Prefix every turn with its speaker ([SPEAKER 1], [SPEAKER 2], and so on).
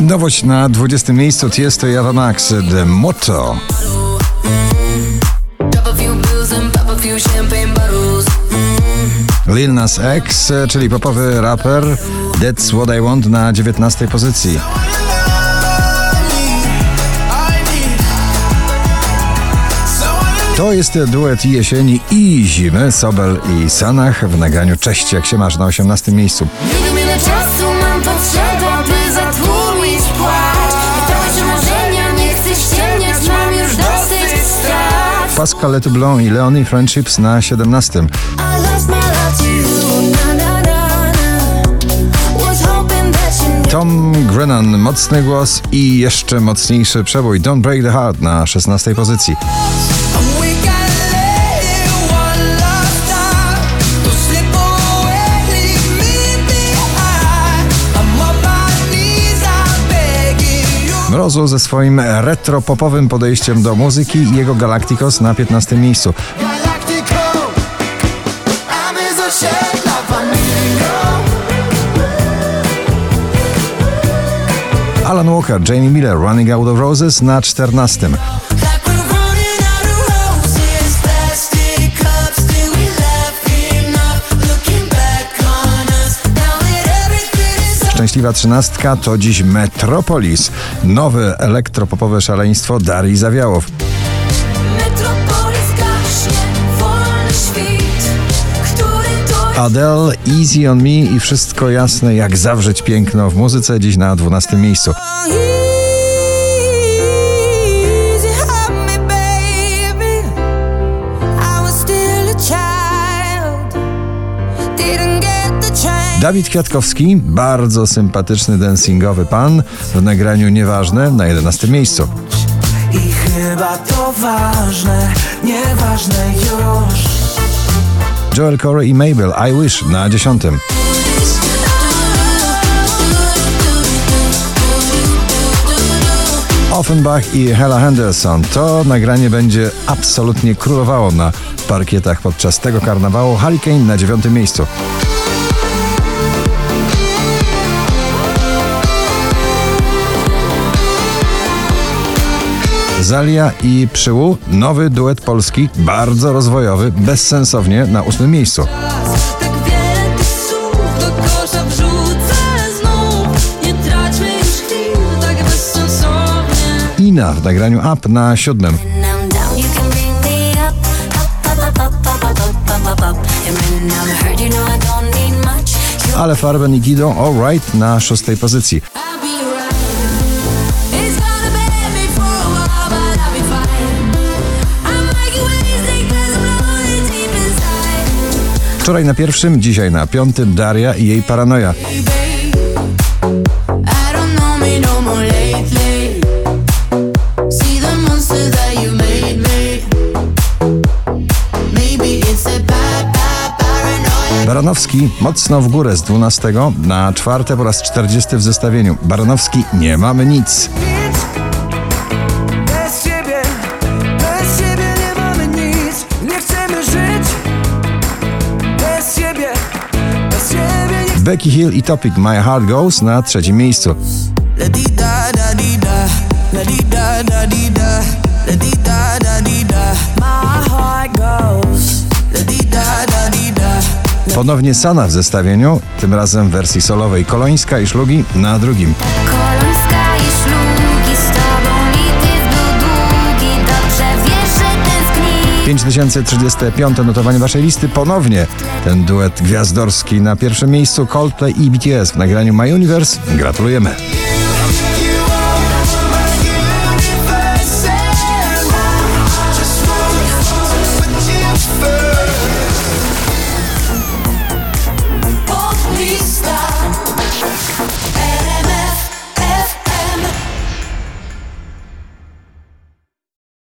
[SPEAKER 1] Nowość na 20 miejscu Tiesto i Ava Max The Motto. Lil Nas X, czyli popowy raper That's What I Want na 19 pozycji. To jest duet jesieni i zimy Sobel i Sanach w nagraniu Cześć jak się masz na 18 miejscu.
[SPEAKER 2] Nie
[SPEAKER 1] Pascal Letoublon i Leonie Friendships na 17. Tom Grennan, mocny głos i jeszcze mocniejszy przebój Don't Break the Heart na 16 pozycji. Ze swoim retro-popowym podejściem do muzyki i jego Galacticos na 15 miejscu. Alan Walker, Jamie Miller, Running Out of Roses na 14. Szczęśliwa trzynastka to dziś Metropolis. Nowe elektropopowe szaleństwo Darii Zawiałow. Adele, Easy on Me i wszystko jasne jak zawrzeć piękno w muzyce dziś na 12 miejscu. Dawid Kwiatkowski, bardzo sympatyczny dancingowy pan w nagraniu Nieważne na 11 miejscu.
[SPEAKER 3] I chyba to ważne, nieważne już.
[SPEAKER 1] Joel Corey i Mabel, I Wish na 10. Offenbach i Hella Henderson. To nagranie będzie absolutnie królowało na parkietach podczas tego karnawału. Hurricane na dziewiątym miejscu. Zalia i Przyłu. Nowy duet polski, bardzo rozwojowy, bezsensownie na ósmym miejscu. Ina w nagraniu Up na siódmym. Ale Farben i Guido Alright na szóstej pozycji. Wczoraj na pierwszym, dzisiaj na piątym Daria i jej paranoja. Baranowski mocno w górę z 12 na czwarte po raz 40 w zestawieniu. Baranowski nie mamy nic. Becky Hill i Topic My Heart Goes na trzecim miejscu. Ponownie Sana w zestawieniu, tym razem w wersji solowej Kolońska i Szlugi na drugim.
[SPEAKER 2] Kolońska i Szlugi
[SPEAKER 1] 5035 notowanie waszej listy ponownie. Ten duet gwiazdorski na pierwszym miejscu Coldplay i BTS w nagraniu My Universe. Gratulujemy.